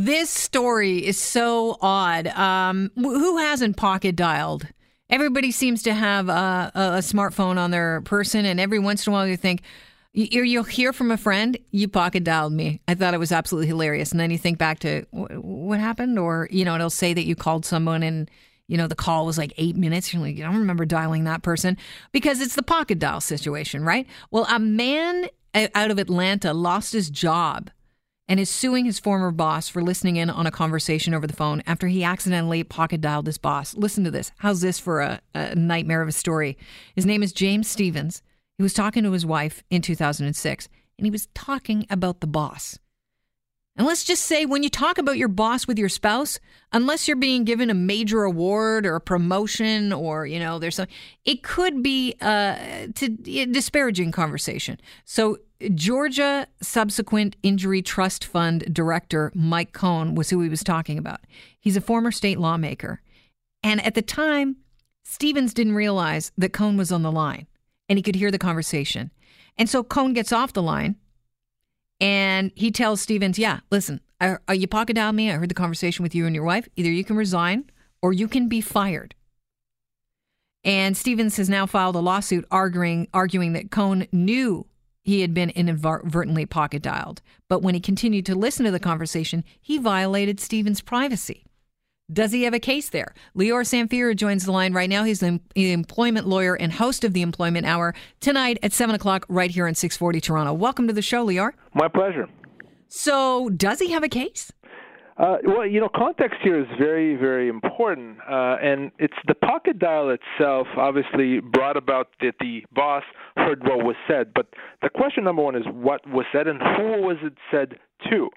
This story is so odd. Um, who hasn't pocket dialed? Everybody seems to have a, a, smartphone on their person, and every once in a while you think, you, you'll hear from a friend, you pocket dialed me. I thought it was absolutely hilarious. And then you think back to what happened, or, you know, it'll say that you called someone and, you know, the call was like eight minutes. You're like, I don't remember dialing that person because it's the pocket dial situation, right? Well, a man out of Atlanta lost his job and is suing his former boss for listening in on a conversation over the phone after he accidentally pocket dialed his boss. Listen to this. How's this for a, a nightmare of a story? His name is James Stevens. He was talking to his wife in 2006, and he was talking about the boss. And let's just say when you talk about your boss with your spouse, unless you're being given a major award or a promotion or, you know, there's some, it could be uh, to, a disparaging conversation. So Georgia Subsequent Injury Trust Fund Director Mike Coan was who he was talking about. He's a former state lawmaker. And at the time, Stevens didn't realize that Coan was on the line and he could hear the conversation. And so Coan gets off the line and he tells Stevens, Yeah, listen, are, you pocket down me? I heard the conversation with you and your wife. Either you can resign or you can be fired. And Stevens has now filed a lawsuit arguing, arguing that Coan knew he had been inadvertently pocket dialed. But when he continued to listen to the conversation, he violated Stevens' privacy. Does he have a case there? Lior Samfiru joins the line right now. He's the employment lawyer and host of the Employment Hour tonight at 7 o'clock right here on 640 Toronto. Welcome to the show, Lior. My pleasure. So, does he have a case? Uh, well, you know, context here is very, very important, uh, and it's the pocket dial itself. Obviously, brought about that the boss heard what was said, but the question number one is what was said and who was it said to.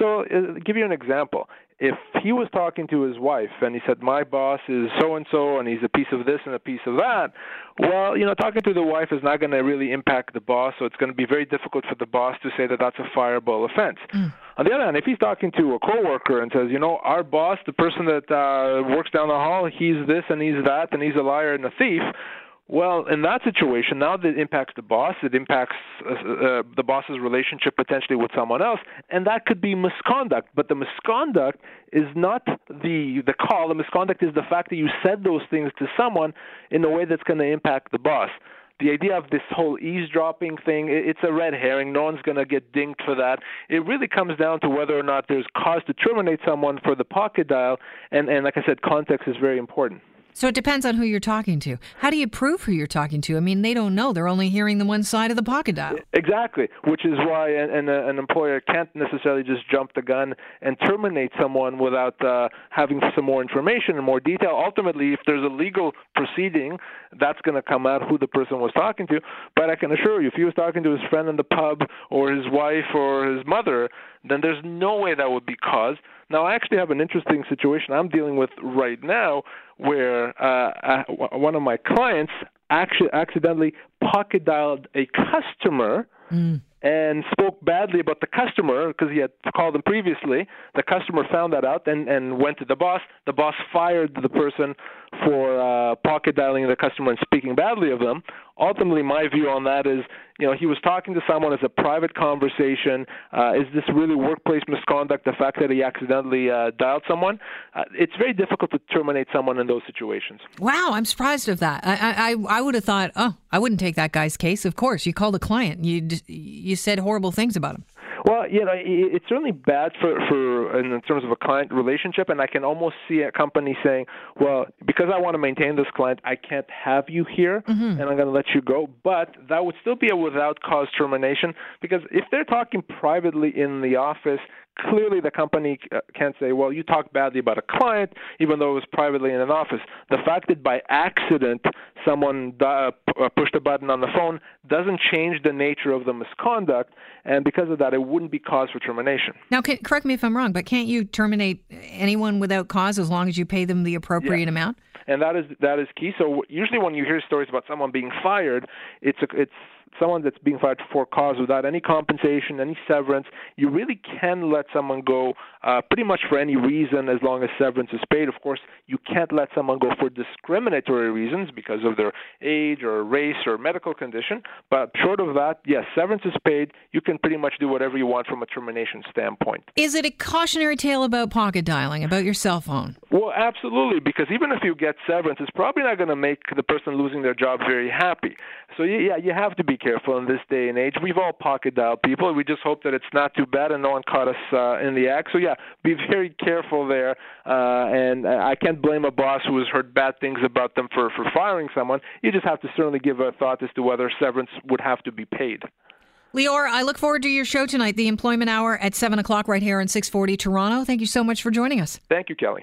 So, uh, give you an example if he was talking to his wife and he said my boss is so and so and he's a piece of this and a piece of that well you know talking to the wife is not going to really impact the boss so it's going to be very difficult for the boss to say that that's a fireable offense mm. on the other hand if he's talking to a coworker and says you know our boss the person that uh works down the hall he's this and he's that and he's a liar and a thief well, in that situation, now that it impacts the boss, it impacts uh, uh, the boss's relationship potentially with someone else, and that could be misconduct. But the misconduct is not the the call. The misconduct is the fact that you said those things to someone in a way that's going to impact the boss. The idea of this whole eavesdropping thing, it's a red herring. No one's going to get dinged for that. It really comes down to whether or not there's cause to terminate someone for the pocket dial, and, and like I said, context is very important. So it depends on who you're talking to. How do you prove who you're talking to? I mean, they don't know. They're only hearing the one side of the pocket dial. Exactly, which is why an, an employer can't necessarily just jump the gun and terminate someone without uh, having some more information and more detail. Ultimately, if there's a legal proceeding, that's going to come out who the person was talking to. But I can assure you, if he was talking to his friend in the pub or his wife or his mother, then there's no way that would be cause. Now, I actually have an interesting situation I'm dealing with right now where uh, one of my clients actually accidentally pocket dialed a customer. Mm and spoke badly about the customer because he had called them previously. The customer found that out and, and went to the boss. The boss fired the person for uh, pocket dialing the customer and speaking badly of them. Ultimately, my view on that is, you know, he was talking to someone as a private conversation. Uh, is this really workplace misconduct? The fact that he accidentally uh, dialed someone, uh, it's very difficult to terminate someone in those situations. Wow, I'm surprised of that. I I, I would have thought, oh, I wouldn't take that guy's case. Of course, you called a client. You you said horrible things about him. Well, you know, it's certainly bad for for in terms of a client relationship, and I can almost see a company saying, "Well, because I want to maintain this client, I can't have you here, mm-hmm. and I'm going to let you go." But that would still be a without cause termination because if they're talking privately in the office clearly the company uh, can't say, well, you talked badly about a client, even though it was privately in an office. The fact that by accident someone uh, pushed a button on the phone doesn't change the nature of the misconduct, and because of that, it wouldn't be cause for termination. Now, can, correct me if I'm wrong, but can't you terminate anyone without cause as long as you pay them the appropriate yeah. amount? And that is that is key. So usually when you hear stories about someone being fired, it's a, it's someone that's being fired for cause without any compensation, any severance, you really can let someone go uh, pretty much for any reason as long as severance is paid. Of course, you can't let someone go for discriminatory reasons because of their age or race or medical condition. But short of that, yes, severance is paid. You can pretty much do whatever you want from a termination standpoint. Is it a cautionary tale about pocket dialing, about your cell phone? Well, absolutely, because even if you get severance, it's probably not going to make the person losing their job very happy. So yeah, you have to be careful in this day and age. We've all pocket dialed people. We just hope that it's not too bad and no one caught us uh, in the act. So yeah, be very careful there. Uh, and I can't blame a boss who has heard bad things about them for for firing someone. You just have to certainly give a thought as to whether severance would have to be paid. Lior, I look forward to your show tonight, the Employment Hour at 7 o'clock right here on 640 Toronto. Thank you so much for joining us. Thank you, Kelly.